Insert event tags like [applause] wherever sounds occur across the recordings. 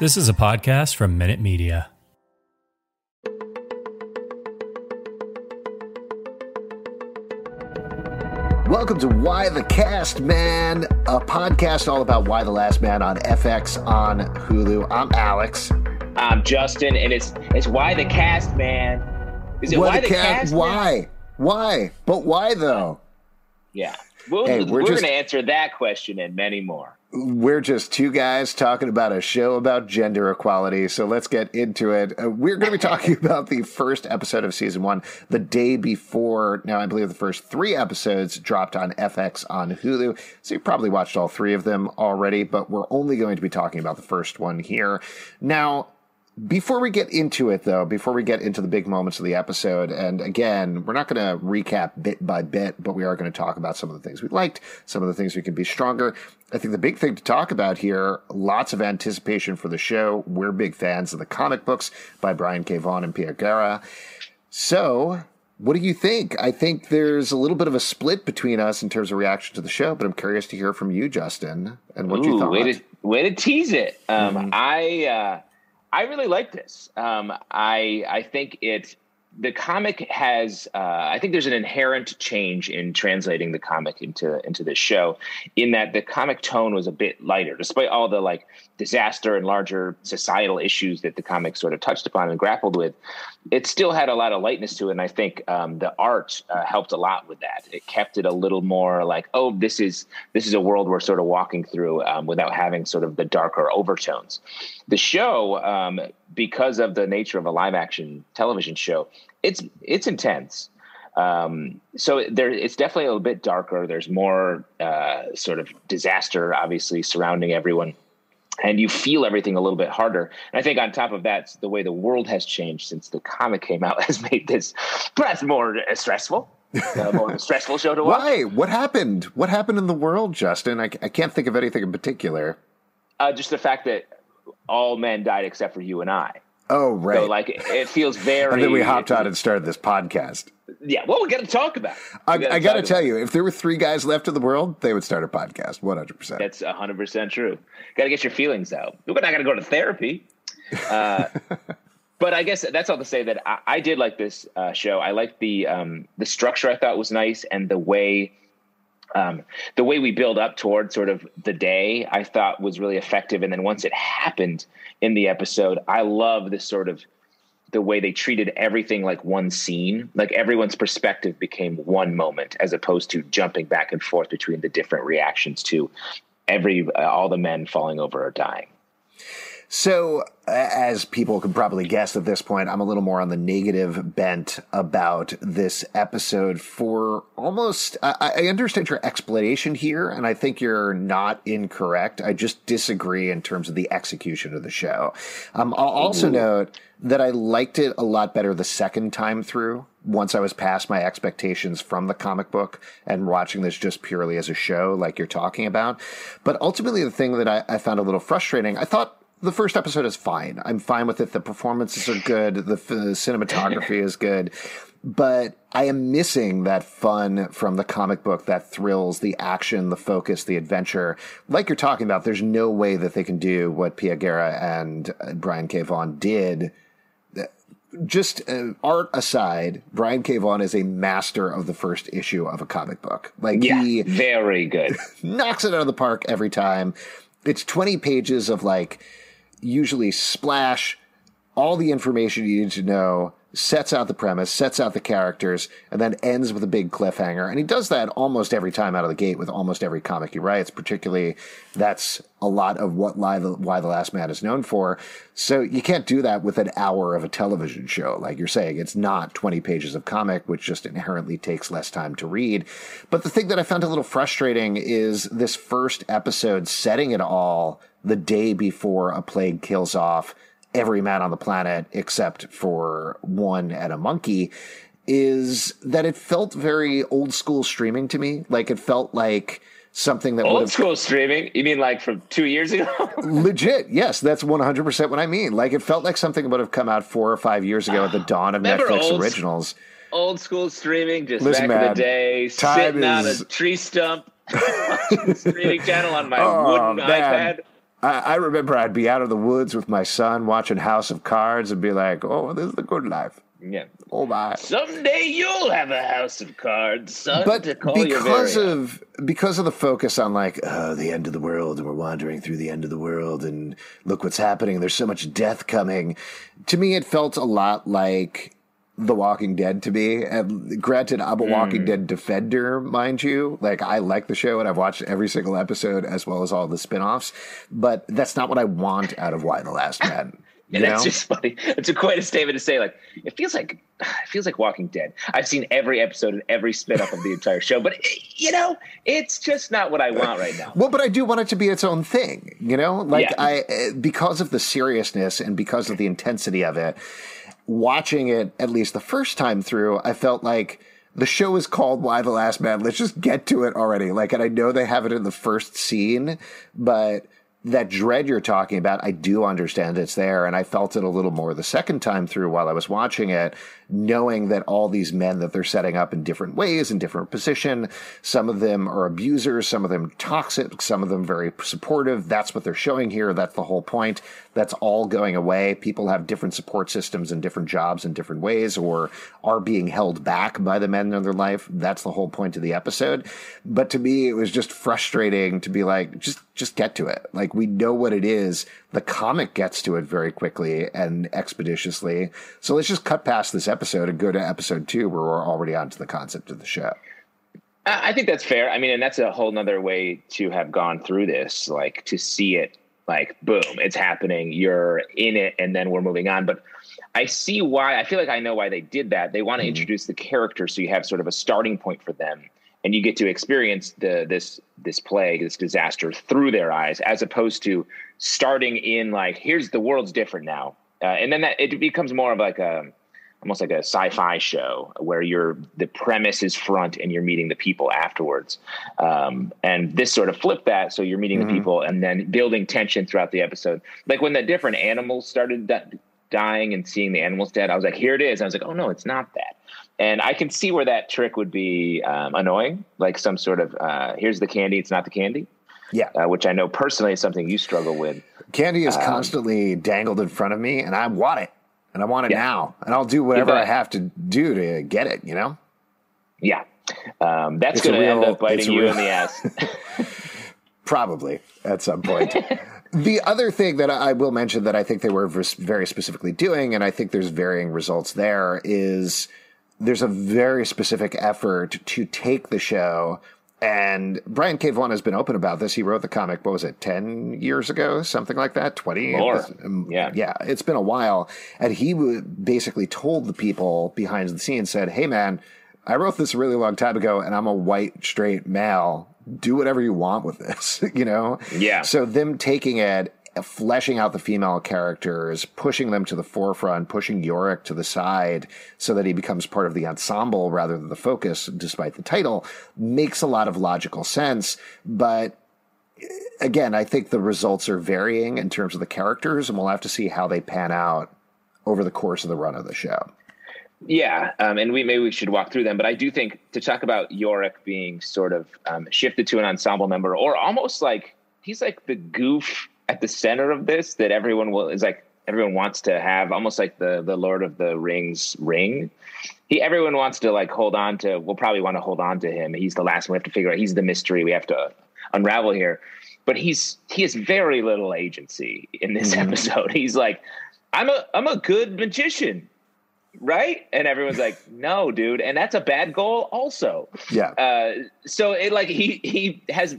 This is a podcast from Minute Media. Welcome to Why the Cast Man, a podcast all about Y the Last Man on FX on Hulu. I'm Alex. I'm Justin, and it's it's Y the Cast Man. Is it Why Y the the cast? Cast? Man? Why? Why? But why though? Yeah, we'll, Hey, we're, we're going to answer that question and many more. We're just two guys talking about a show about gender equality. So let's get into it. Uh, we're going to be talking [laughs] about the first episode of season one the day before. Now, I believe the first three episodes dropped on FX on Hulu. So you probably watched all three of them already, but we're only going to be talking about the first one here. Now, before we get into it, though, before we get into the big moments of the episode, and again, we're not going to recap bit by bit, but we are going to talk about some of the things we liked, some of the things we can be stronger. I think the big thing to talk about here, lots of anticipation for the show. We're big fans of the comic books by Brian K. Vaughan and Pia Guerra. So, what do you think? I think there's a little bit of a split between us in terms of reaction to the show, but I'm curious to hear from you, Justin, and what you Ooh, thought. way to way to tease it. Um, Mhm. I uh, I really like this. Um, I I think it the comic has uh, I think there's an inherent change in translating the comic into into this show, in that the comic tone was a bit lighter, despite all the like disaster and larger societal issues that the comic sort of touched upon and grappled with. It still had a lot of lightness to it, and I think um, the art uh, helped a lot with that. It kept it a little more like, oh, this is this is a world we're sort of walking through um, without having sort of the darker overtones. The show, um, because of the nature of a live action television show, it's it's intense. Um, so there, it's definitely a little bit darker. There's more uh, sort of disaster, obviously, surrounding everyone, and you feel everything a little bit harder. And I think on top of that, the way the world has changed since the comic came out [laughs] has made this perhaps more stressful, uh, more stressful show to watch. Why? What happened? What happened in the world, Justin? I, I can't think of anything in particular. Uh, just the fact that all men died except for you and I. Oh, right. So like it, feels very. [laughs] and then we hopped out and started this podcast. Yeah, well, we got to talk about. It. I, gotta I got to tell you, if there were three guys left in the world, they would start a podcast. 100%. That's hundred percent true. Got to get your feelings out. We're not going to go to therapy. Uh, [laughs] but I guess that's all to say that I, I did like this uh, show. I liked the um, the structure. I thought was nice, and the way um, the way we build up toward sort of the day. I thought was really effective. And then once it happened in the episode, I love this sort of the way they treated everything like one scene. Like everyone's perspective became one moment, as opposed to jumping back and forth between the different reactions to every uh, all the men falling over or dying. So, as people can probably guess at this point, I'm a little more on the negative bent about this episode for almost. I, I understand your explanation here, and I think you're not incorrect. I just disagree in terms of the execution of the show. Um, I'll also note that I liked it a lot better the second time through. Once I was past my expectations from the comic book and watching this just purely as a show, like you're talking about. But ultimately, the thing that I, I found a little frustrating, I thought the first episode is fine. I'm fine with it. The performances are good. The, f- cinematography is good. But I am missing that fun from the comic book, that thrills, the action, the focus, the adventure. Like you're talking about, there's no way that they can do what Pia Guerra and uh, Brian K. Vaughan did. Just uh, art aside, Brian K. Vaughan is a master of the first issue of a comic book. Like Yeah, he very good. [laughs] knocks it out of the park every time. It's 20 pages of like usually splash, all the information you need to know, sets out the premise, sets out the characters, and then ends with a big cliffhanger. And he does that almost every time out of the gate with almost every comic he writes. Particularly, that's a lot of what Y the, Y the Last Man is known for. So you can't do that with an hour of a television show. Like you're saying, it's not 20 pages of comic, which just inherently takes less time to read. But the thing that I found a little frustrating is this first episode setting it all the day before a plague kills off every man on the planet except for one and a monkey is that it felt very old school streaming to me. Like it felt like something that would. old school streaming. You mean like from two years ago? [laughs] legit, yes, that's one hundred percent what I mean. Like it felt like something that would have come out four or five years ago at the ah, dawn of Netflix old, originals. Old school streaming, just Listen, back man, in the day, sitting is... on a tree stump, [laughs] [laughs] streaming channel on my oh, wooden man. iPad. I, I, remember I'd be out of the woods with my son watching House of Cards and be like, "Oh, this is the good life." Yeah. Oh my. Someday you'll have a house of cards, son. But because of because of the focus on like oh, the end of the world, and we're wandering through the end of the world, and look what's happening. There's so much death coming. To me, it felt a lot like the Walking Dead to me. And granted, I'm a mm. Walking Dead defender, mind you. Like, I like the show and I've watched every single episode as well as all the spin offs, but that's not what I want out of Why the Last [laughs] Man. And that's just funny. It's a quite a statement to say. Like it feels like [sighs] it feels like Walking Dead. I've seen every episode and every spin off of the entire show, but you know, it's just not what I want right now. Well, but I do want it to be its own thing. You know, like yeah. I eh, because of the seriousness and because of the intensity of it watching it at least the first time through, I felt like the show is called Y the Last Man. Let's just get to it already. Like, and I know they have it in the first scene, but that dread you're talking about, I do understand it's there. And I felt it a little more the second time through while I was watching it, knowing that all these men that they're setting up in different ways, in different position, some of them are abusers, some of them toxic, some of them very supportive. That's what they're showing here. That's the whole point. That's all going away. People have different support systems and different jobs in different ways or are being held back by the men in their life. That's the whole point of the episode. But to me, it was just frustrating to be like, just, just get to it. Like we know what it is. The comic gets to it very quickly and expeditiously. So let's just cut past this episode and go to episode two where we're already onto the concept of the show. I think that's fair. I mean, and that's a whole nother way to have gone through this, like to see it like boom, it's happening. You're in it, and then we're moving on. But I see why. I feel like I know why they did that. They want to mm-hmm. introduce the character, so you have sort of a starting point for them, and you get to experience the this this plague, this disaster through their eyes, as opposed to starting in like, here's the world's different now, uh, and then that it becomes more of like a almost like a sci-fi show where you're the premise is front and you're meeting the people afterwards. Um, and this sort of flipped that so you're meeting mm-hmm. the people and then building tension throughout the episode. Like when the different animals started dying and seeing the animals dead i was like here it is. I was like oh no it's not that and i can see where that trick would be um, annoying like some sort of uh, here's the candy it's not the candy yeah uh, which i know personally is something you struggle with candy is um, constantly dangled in front of me and i want it and I want it yeah. now, and I'll do whatever I have to do to get it. You know? Yeah, um, that's going to end up biting you real... in the ass. [laughs] [laughs] Probably at some point. the other thing that I will mention that I think they were very specifically doing, and I think there's varying results there, is there's a very specific effort to take the show and Brian K. Vaughan has been open about this. He wrote the comic, what was it, 10 years ago? Something like that? 20? More. Um, yeah. Yeah. It's been a while. And he basically told the people behind the scenes, said, Hey, man, I wrote this a really long time ago and I'm a white, straight male. Do whatever you want with this, [laughs] you know? Yeah. So them taking it fleshing out the female characters, pushing them to the forefront, pushing Yorick to the side so that he becomes part of the ensemble rather than the focus, despite the title, makes a lot of logical sense. But again, I think the results are varying in terms of the characters, and we'll have to see how they pan out over the course of the run of the show. Yeah, um, and we maybe we should walk through them. But I do think to talk about Yorick being sort of um, shifted to an ensemble member, or almost like he's like the goof at the center of this that everyone will is like everyone wants to have almost like the the Lord of the Rings ring. He everyone wants to like hold on to. we'll probably want to hold on to him. He's the last one we have to figure out. He's the mystery we have to unravel here. But he's he has very little agency in this mm-hmm. episode. [laughs] He's like, I'm a I'm a good magician. right? And everyone's like, [laughs] no, dude. And that's a bad goal also. Yeah. Uh, so it like he he has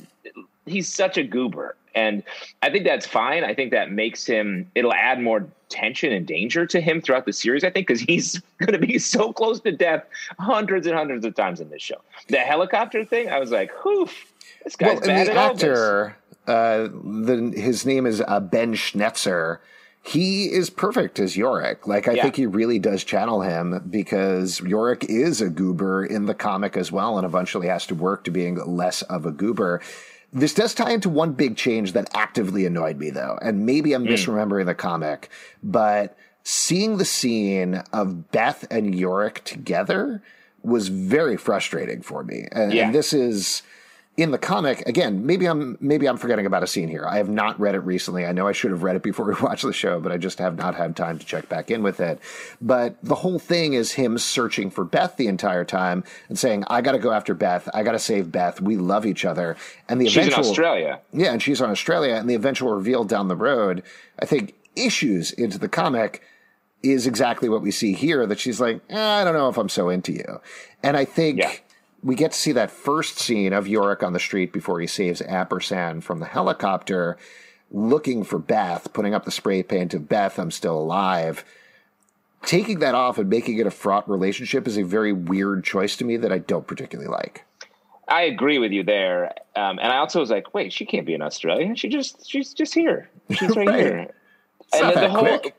he's such a goober. And I think that's fine. I think that makes him it'll add more tension and danger to him throughout the series, I think, because he's [laughs] gonna be so close to death hundreds and hundreds of times in this show. The helicopter thing, I was like, whoof, this guy's well, bad and the at actor, uh, the, his name is uh, Ben Schnetzer. He is perfect as Yorick. Like, I Yeah. think he really does channel him because Yorick is a goober in the comic as well, and eventually has to work to being less of a goober. This does tie into one big change that actively annoyed me, though, and maybe I'm hmm. misremembering the comic, but seeing the scene of Beth and Yorick together was very frustrating for me. And, Yeah. and this is in the comic again maybe i'm maybe i'm forgetting about a scene here i have not read it recently i know i should have read it before we [laughs] watched the show but i just have not had time to check back in with it but the whole thing is him searching for beth the entire time and saying i gotta go after beth i gotta save beth we love each other and the She's in Australia. yeah, and she's on Australia, and the eventual reveal down the road, I think, issues into the comic is exactly what we see here. That she's like, eh, I don't know if I'm so into you, and I think Yeah. We get to see that first scene of Yorick on the street before he saves Ampersand from the helicopter, looking for Beth, putting up the spray paint of Beth, I'm still alive. Taking that off and making it a fraught relationship is a very weird choice to me that I don't particularly like. I agree with you there. Um, and I also was like, wait, she can't be in Australia. She just she's just here. She's right, [laughs] Right. here. It's not the, that whole quick.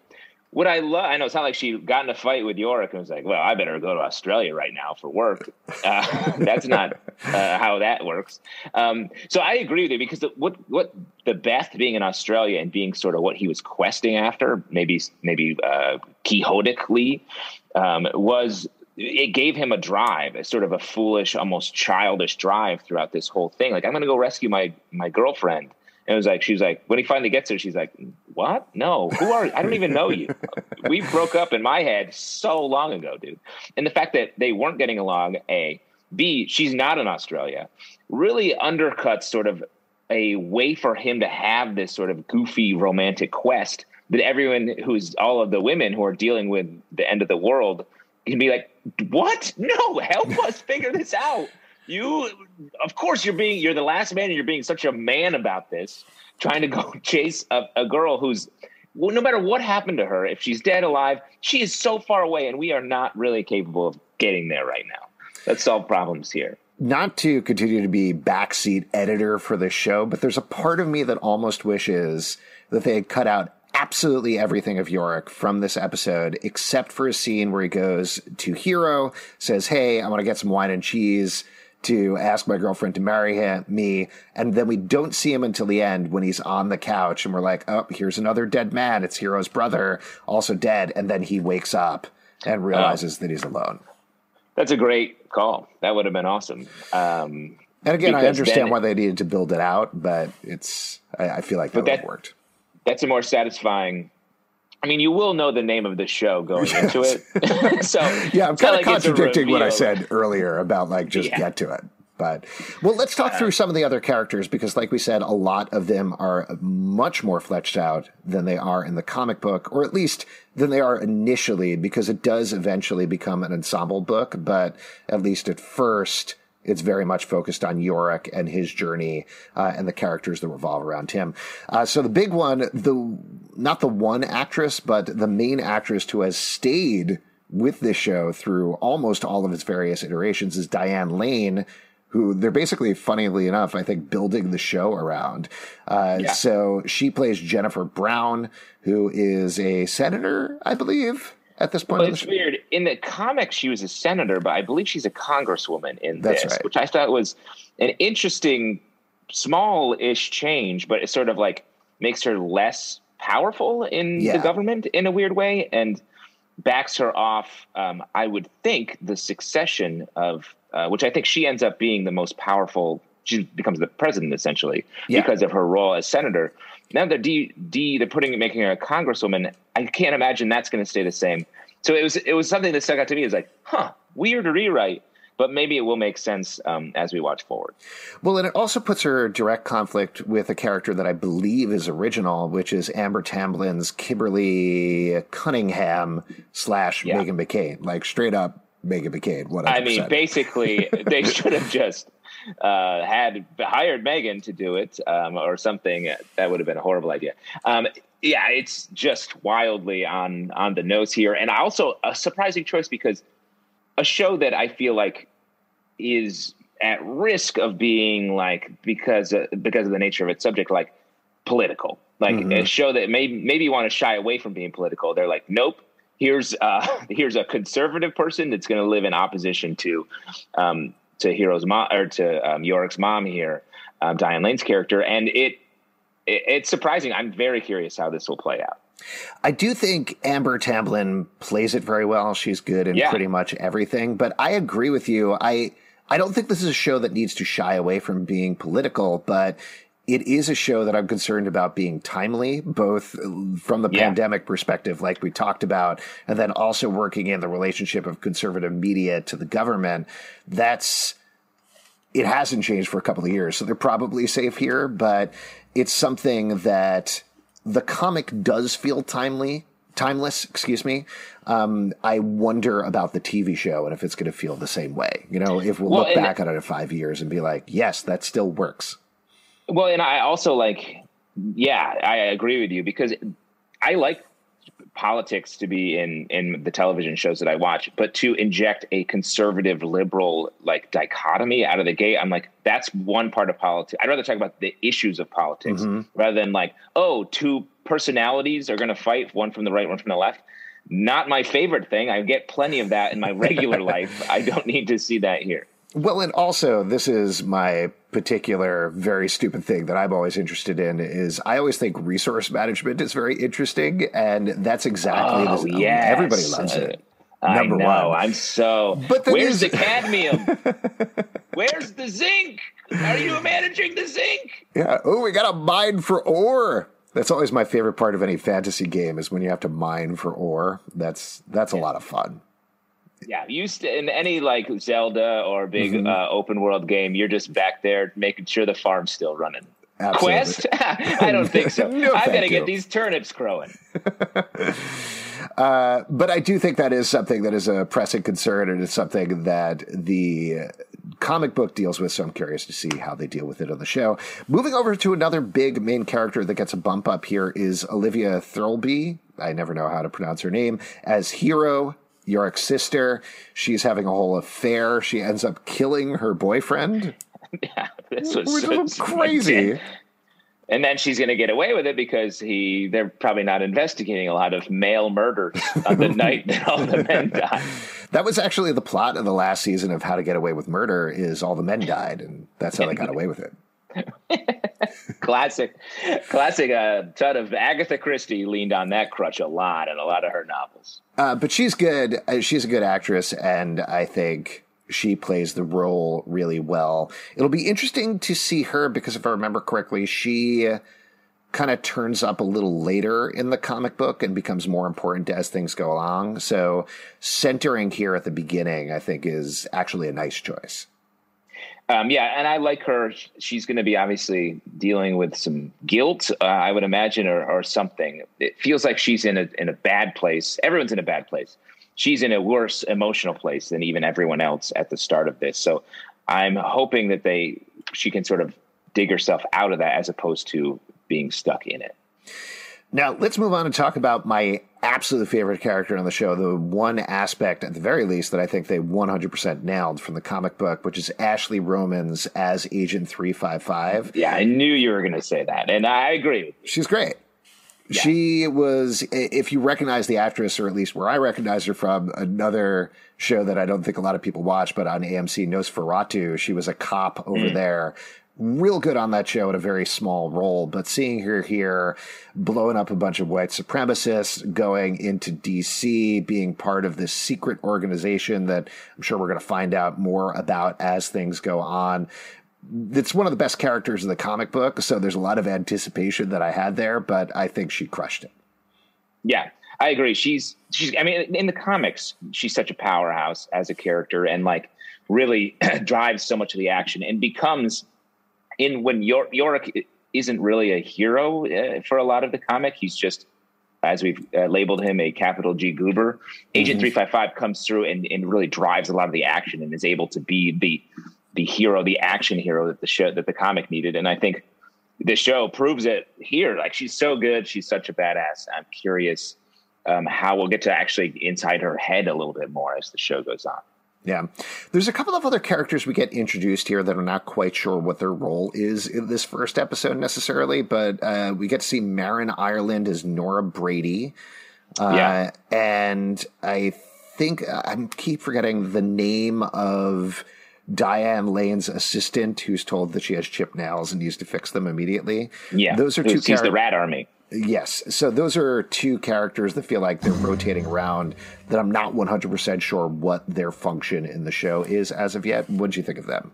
What I love, I know it's not like she got in a fight with Yorick and was like, well, I better go to Australia right now for work. [laughs] Uh, that's not uh, how that works. Um, so I agree with you because the, what what the Beth being in Australia and being sort of what he was questing after, maybe maybe uh, quixotically, um, was it gave him a drive, a sort of a foolish, almost childish drive throughout this whole thing. Like, I'm going to go rescue my my girlfriend. And it was like, she was like, when he finally gets there, she's like, what? No, who are you? I don't even know you. [laughs] we broke up in my head so long ago, dude. And the fact that they weren't getting along, A, B, she's not in Australia, really undercuts sort of a way for him to have this sort of goofy romantic quest that everyone who's all of the women who are dealing with the end of the world can be like, what? No, help us figure this out. You, of course, you're being, you're the last man and you're being such a man about this, trying to go [laughs] chase a, a girl who's, well, no matter what happened to her, if she's dead, alive, she is so far away and we are not really capable of getting there right now. Let's solve problems here. not to continue to be backseat editor for this show, but there's a part of me that almost wishes that they had cut out absolutely everything of Yorick from this episode, except for a scene where he goes to Hero, says, Hey, I want to get some wine and cheese to ask my girlfriend to marry him, me. And then we don't see him until the end when he's on the couch and we're like, Oh, here's another dead man. It's Hero's brother, also dead. And then he wakes up and realizes that he's alone. That's a great call. That would have been awesome. Um, And again, I understand then- why they needed to build it out, but it's I, I feel like that that- worked. that's a more satisfying. I mean, you will know the name of the show going [laughs] into it. [laughs] so Yeah, I'm kind of like contradicting what I said earlier about like just Yeah. get to it. But well, let's talk through uh, some of the other characters because, like we said, a lot of them are much more fleshed out than they are in the comic book, or at least than they are initially, because it does eventually become an ensemble book. But at least at first, it's very much focused on Yorick and his journey uh, and the characters that revolve around him. Uh, so the big one, the not the one actress, but the main actress who has stayed with this show through almost all of its various iterations is Diane Lane, who they're basically, funnily enough, I think, building the show around. Uh, Yeah. So she plays Jennifer Brown, who is a senator, I believe, at this point. But it's show. weird. In the comics, she was a senator, but I believe she's a congresswoman in That's this, right. which I thought was an interesting, small-ish change, but it sort of like makes her less powerful in Yeah. the government in a weird way, and backs her off. Um, I would think the succession of, uh, which I think she ends up being the most powerful. She becomes the president essentially Yeah. because of her role as senator. Now they're D, D they're putting making her a congresswoman. I can't imagine that's going to stay the same. So it was it was something that stuck out to me. Is like, huh, weird rewrite. but maybe it will make sense um, as we watch forward. Well, and it also puts her direct conflict with a character that I believe is original, which is Amber Tamblyn's Kimberly Cunningham slash yeah. Meghan McCain, like straight up Meghan McCain. What I mean, basically, they [laughs] should have just uh, had hired Meghan to do it um, or something. That would have been a horrible idea. Um, yeah, it's just wildly on on the nose here, and also a surprising choice because a show that I feel like is at risk of being like because uh, because of the nature of its subject, like political, like mm-hmm. a show that maybe maybe you want to shy away from being political. They're like, nope. Here's uh, [laughs] here's a conservative person that's going to live in opposition to um, to Hero's mom or to um, Yorick's mom here, um, Diane Lane's character, and it, it it's surprising. I'm very curious how this will play out. I do think Amber Tamblyn plays it very well. She's good in yeah. pretty much everything. But I agree with you. I I don't think this is a show that needs to shy away from being political, but it is a show that I'm concerned about being timely, both from the yeah. pandemic perspective, like we talked about, and then also working in the relationship of conservative media to the government. That's it hasn't changed for a couple of years, so they're probably safe here, but it's something that the comic does feel timely, timeless, excuse me. Um, I wonder about the TV show and if it's going to feel the same way. You know, if we'll, well look back at it in five years and be like, yes, that still works. Well, and I also like, yeah, I agree with you because I like politics to be in in the television shows that I watch, but to inject a conservative liberal like dichotomy out of the gate, I'm like, that's one part of politics. I'd rather talk about the issues of politics mm-hmm. rather than like, oh, two personalities are going to fight, one from the right, one from the left. Not my favorite thing. I get plenty of that in my regular [laughs] life. I don't need to see that here. Well, and also this is my particular very stupid thing that I'm always interested in is I always think resource management is very interesting, and that's exactly oh, this, yes. everybody loves it. Number I know. One. I'm so. But where's the cadmium? [laughs] where's the zinc? How are you managing the zinc? Yeah. Oh, we got to mine for ore. That's always my favorite part of any fantasy game is when you have to mine for ore. That's that's a lot of fun. Yeah, used to, in any like Zelda or big mm-hmm. uh, open world game, you're just back there making sure the farm's still running. Absolutely. Quest? [laughs] I don't think so. [laughs] no, I gotta get these turnips growing. [laughs] uh, but I do think that is something that is a pressing concern, and it's something that the comic book deals with. So I'm curious to see how they deal with it on the show. Moving over to another big main character that gets a bump up here is Olivia Thirlby. I never know how to pronounce her name as Hero Yorick's sister. She's having a whole affair. She ends up killing her boyfriend. [laughs] yeah, this was so, crazy. And then she's going to get away with it because he they're probably not investigating a lot of male murders on the [laughs] night that all the men died. That was actually the plot of the last season of How to Get Away with Murder is all the men died and that's how they got away with it. [laughs] classic, classic. Uh, ton of Agatha Christie leaned on that crutch a lot in a lot of her novels. Uh, but she's good. Uh, she's a good actress, and I think she plays the role really well. It'll be interesting to see her because if I remember correctly, she kind of turns up a little later in the comic book and becomes more important as things go along. So centering here at the beginning, I think, is actually a nice choice. Um, yeah, and I like her. She's going to be obviously dealing with some guilt, uh, I would imagine, or, or something. It feels like she's in a in a bad place. Everyone's in a bad place. She's in a worse emotional place than even everyone else at the start of this. So I'm hoping that they she can sort of dig herself out of that as opposed to being stuck in it. Now, let's move on and talk about my absolute favorite character on the show. The one aspect, at the very least, that I think they 100% nailed from the comic book, which is Ashley Romans as Agent 355. Yeah, I knew you were going to say that. And I agree. She's great. Yeah. She was, if you recognize the actress, or at least where I recognize her from, another show that I don't think a lot of people watch, but on AMC, NOS4A2, she was a cop over mm. there real good on that show in a very small role, but seeing her here blowing up a bunch of white supremacists, going into DC, being part of this secret organization that I'm sure we're going to find out more about as things go on. It's one of the best characters in the comic book, so there's a lot of anticipation that I had there, but I think she crushed it. Yeah, I agree. She's she's I mean in the comics, she's such a powerhouse as a character and like really [clears throat] drives so much of the action and becomes in when Yor- Yorick isn't really a hero uh, for a lot of the comic. He's just as we've uh, labeled him a capital G goober. Agent mm-hmm. 355 comes through and, and really drives a lot of the action and is able to be the the hero, the action hero that the show that the comic needed. And I think the show proves it here. Like she's so good, she's such a badass. I'm curious um, how we'll get to actually inside her head a little bit more as the show goes on. Yeah. There's a couple of other characters we get introduced here that I'm not quite sure what their role is in this first episode necessarily, but uh, we get to see Marin Ireland as Nora Brady. Uh, yeah. And I think I keep forgetting the name of Diane Lane's assistant who's told that she has chipped nails and needs to fix them immediately. Yeah. Those are two characters. the Rat Army. Yes. So those are two characters that feel like they're rotating around that I'm not 100% sure what their function in the show is as of yet. What do you think of them?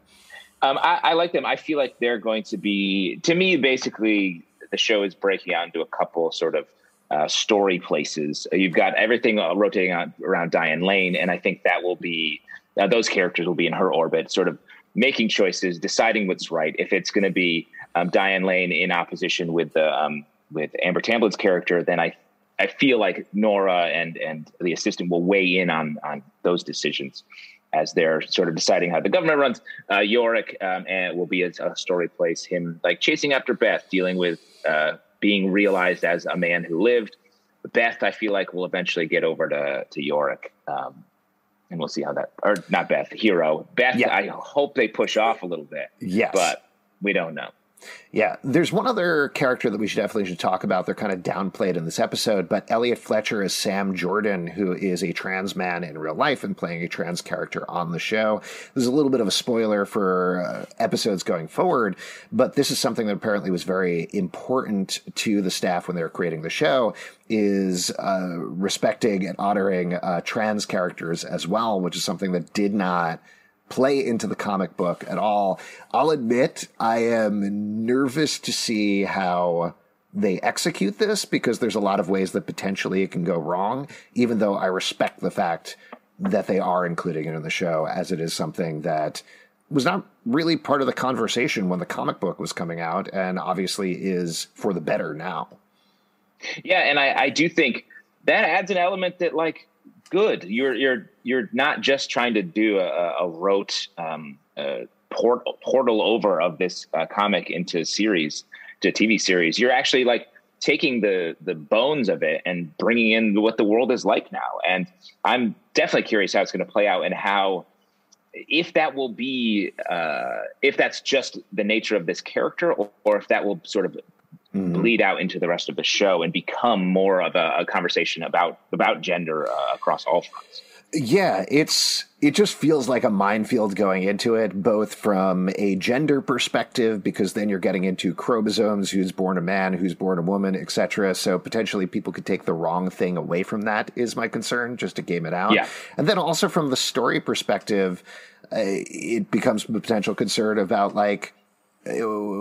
Um, I, I, like them. I feel like they're going to be, to me, basically, the show is breaking out into a couple sort of uh, story places. You've got everything rotating around Diane Lane, and I think that will be, uh, those characters will be in her orbit, sort of making choices, deciding what's right. If it's going to be um, Diane Lane in opposition with the, um, with Amber Tamblyn's character, then I I feel like Nora and and the assistant will weigh in on on those decisions as they're sort of deciding how the government runs. Uh, Yorick um, and will be a, a, story place him like chasing after Beth, dealing with uh, being realized as a man who lived. Beth, I feel like will eventually get over to to Yorick. Um, and we'll see how that, or not Beth, Hero. Beth, yeah. I hope they push off a little bit. Yes. But we don't know. Yeah, there's one other character that we should definitely should talk about. They're kind of downplayed in this episode, but Elliot Fletcher is Sam Jordan, who is a trans man in real life and playing a trans character on the show. This is a little bit of a spoiler for uh, episodes going forward, but this is something that apparently was very important to the staff when they were creating the show. Is uh, respecting and honoring uh, trans characters as well, which is something that did not play into the comic book at all. I'll admit I am nervous to see how they execute this because there's a lot of ways that potentially it can go wrong, even though I respect the fact that they are including it in the show as it is something that was not really part of the conversation when the comic book was coming out and obviously is for the better now. Yeah, and I, I do think that adds an element that like good. You're you're you're not just trying to do a, a rote um, port, portal over of this uh, comic into series to TV series. You're actually like taking the the bones of it and bringing in what the world is like now. And I'm definitely curious how it's going to play out and how if that will be uh, if that's just the nature of this character or, or if that will sort of mm-hmm. bleed out into the rest of the show and become more of a, a conversation about about gender uh, across all fronts. Yeah, it's it just feels like a minefield going into it, both from a gender perspective, because then you're getting into chromosomes, who's born a man, who's born a woman, etc. So potentially people could take the wrong thing away from that. Is my concern, just to game it out. Yeah. and then also from the story perspective, uh, it becomes a potential concern about like, uh,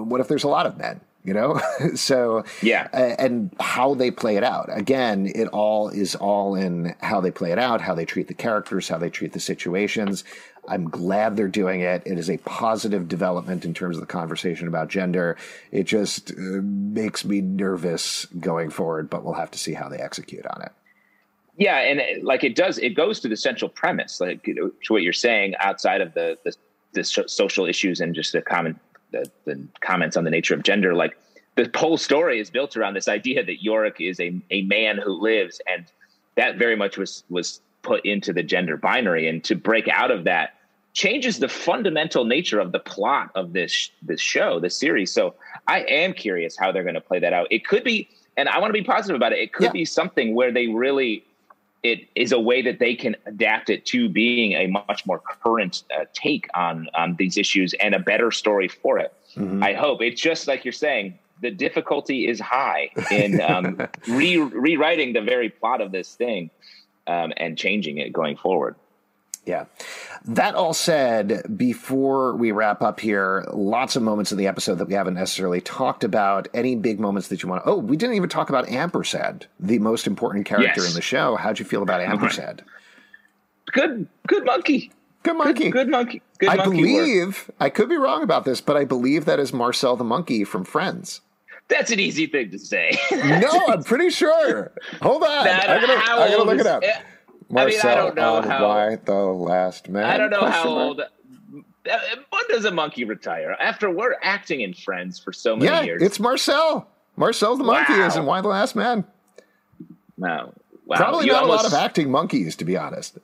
what if there's a lot of men? You know? [laughs] So yeah. uh, and how they play it out. Again it all is all in how they play it out how they treat the characters how they treat the situations. I'm glad they're doing it. It is a positive development in terms of the conversation about gender. It just uh, makes me nervous going forward but we'll have to see how they execute on it. Yeah and it, like it does it goes to the central premise like to what you're saying outside of the, the the social issues and just the common the, the comments on the nature of gender, like the whole story is built around this idea that Yorick is a, a man who lives, and that very much was was put into the gender binary. And to break out of that changes the fundamental nature of the plot of this this show, this series. So I am curious how they're going to play that out. It could be, and I want to be positive about it. It could yeah. be something where they really it is a way that they can adapt it to being a much more current uh, take on on these issues and a better story for it. Mm-hmm. I hope it's just like you're saying. The difficulty is high in um, [laughs] re- rewriting the very plot of this thing um, and changing it going forward. Yeah. That all said, before we wrap up here, lots of moments in the episode that we haven't necessarily talked about. Any big moments that you want to? Oh, we didn't even talk about Ampersand, the most important character yes. in the show. How'd you feel about Ampersand? Good, good monkey. Good monkey. Good, good monkey. Good I monkey believe work. I could be wrong about this, but I believe that is Marcel the monkey from Friends. That's an easy thing to say. [laughs] No, I'm pretty sure. Hold on, That- I'm gonna look it up. Eh, I mean, I Marcel don't know how- Why the Last Man? I don't know how old. When does a monkey retire? After we're acting in Friends for so many Yeah, years. it's Marcel. Marcel the monkey Wow. is in Why the Last Man. no. Wow. Probably You not a lot of acting monkeys, to be honest.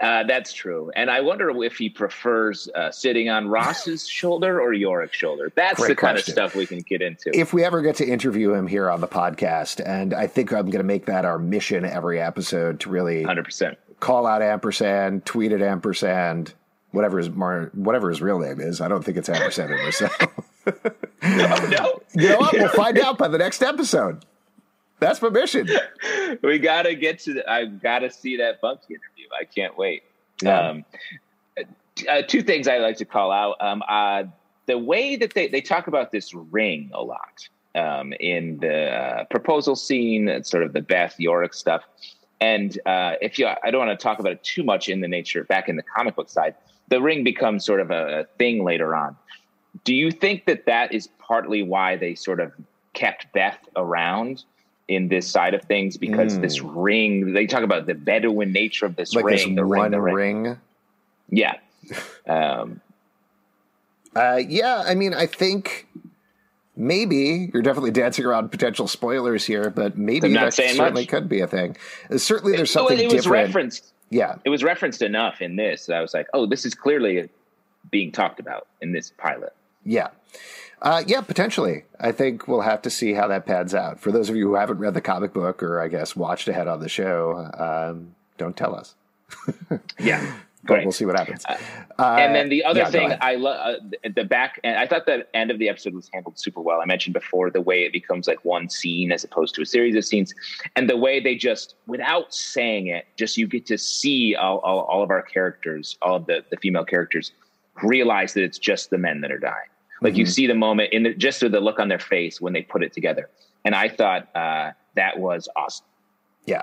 Uh, that's true, and I wonder if he prefers uh, sitting on Ross's [laughs] shoulder or Yorick's shoulder. That's Great the kind question. of stuff we can get into. If we ever get to interview him here on the podcast, and I think I'm going to make that our mission every episode to really Hundred percent. call out ampersand, tweet at ampersand, whatever his Mar- whatever his real name is. I don't think it's ampersand [laughs] or Marcel. No, you know what? We'll find out by the next episode. That's my mission. [laughs] we gotta get to. The, I gotta see that monkey interview. I can't wait. Yeah. Um, uh, two things I like to call out. Um, uh, the way that they, they talk about this ring a lot um, in the uh, proposal scene, and sort of the Beth Yorick stuff. And uh, if you, I don't want to talk about it too much in the nature back in the comic book side. The ring becomes sort of a, a thing later on. Do you think that that is partly why they sort of kept Beth around in this side of things? Because this ring, they talk about the Bedouin nature of this Hmm. like ring, this the ring, one the ring. ring. Yeah. [laughs] Um, Uh, yeah, I mean, I think maybe you're definitely dancing around potential spoilers here, but maybe that certainly much. could be a thing. Uh, certainly, there's something it was different. referenced. Yeah, It was referenced enough in this that I was like, oh, this is clearly being talked about in this pilot. yeah, uh, yeah. Potentially, I think we'll have to see how that pans out. For those of you who haven't read the comic book or I guess watched ahead on the show, um, don't tell us. [laughs] Yeah. But Great. we'll see what happens. Uh, and then the other yeah, thing. I love uh, the back and I thought the end of the episode was handled super well. I mentioned before the way it becomes like one scene as opposed to a series of scenes, and the way they just without saying it, just you get to see all, all, all of our characters, all of the, the female characters, realize that it's just the men that are dying. Like you see the moment in the, just with the look on their face when they put it together, and I thought uh, that was awesome. Yeah.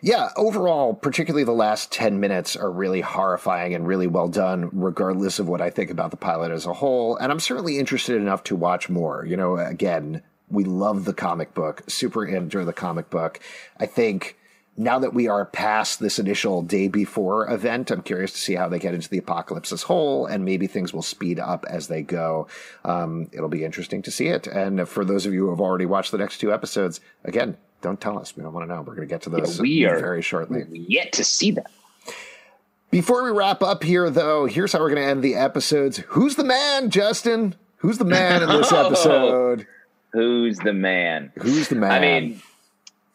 Yeah, overall, particularly the last 10 minutes are really horrifying and really well done, regardless of what I think about the pilot as a whole. And I'm certainly interested enough to watch more. You know, again, we love the comic book, super into the comic book. I think now that we are past this initial day before event, I'm curious to see how they get into the apocalypse as whole, and maybe things will speed up as they go. Um, it'll be interesting to see it. And for those of you who have already watched the next two episodes, again, don't tell us. We don't want to know. We're going to get to those we are very shortly. yet to see them. Before we wrap up here, though, here's how we're going to end the episodes. Who's the man, Justin? Who's the man in this Oh. [laughs] episode? Who's the man? Who's the man? I mean,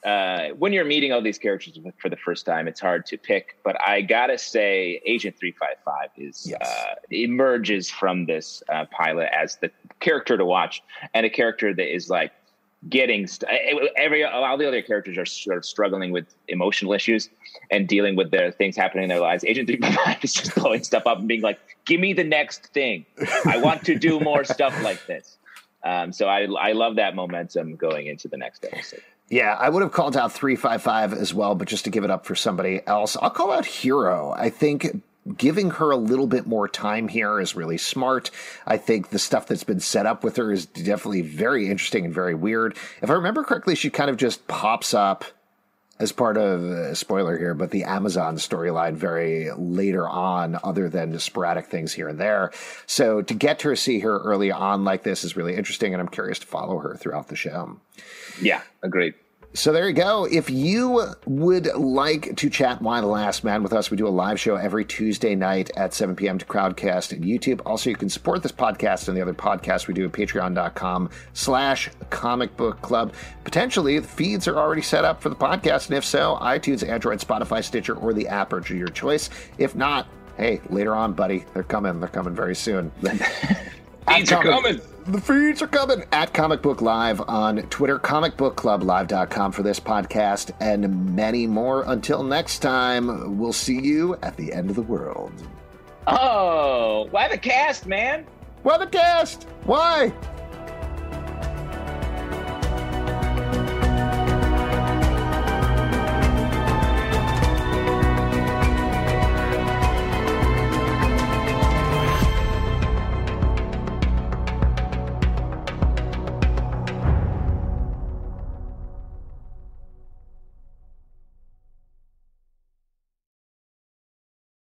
uh, when you're meeting all these characters for the first time, it's hard to pick. But I gotta say, Agent Three Five Five is Yes. uh, emerges from this uh, pilot as the character to watch, and a character that is like getting st- every all the other characters are sort of struggling with emotional issues and dealing with their things happening in their lives. Agent Three Five Five [laughs] is just blowing stuff up and being like, "Give me the next thing. I want to do more stuff like this." Um, so I I love that momentum going into the next episode. Yeah, I would have called out 355 as well, but just to give it up for somebody else, I'll call out Hero. I think giving her a little bit more time here is really smart. I think the stuff that's been set up with her is definitely very interesting and very weird. If I remember correctly, she kind of just pops up as part of uh, spoiler here, but the Amazon storyline very later on, other than sporadic things here and there. So to get to see her early on like this is really interesting, and I'm curious to follow her throughout the show. Yeah, agreed. So there you go. If you would like to chat Y the Last Man with us, we do a live show every Tuesday night at 7 p.m. to Crowdcast and YouTube. Also, you can support this podcast and the other podcasts we do at patreon.com slash comic book club. Potentially, the feeds are already set up for the podcast, and if so, iTunes, Android, Spotify, Stitcher, or the app are your choice. If not, hey, later on, buddy, they're coming. They're coming very soon. [laughs] Feeds are coming. The feeds are coming at Comic Book Live on Twitter, comicbookclublive.com for this podcast, and many more. Until next time, we'll see you at the end of the world. Oh, why the cast, man? Why the cast? Why?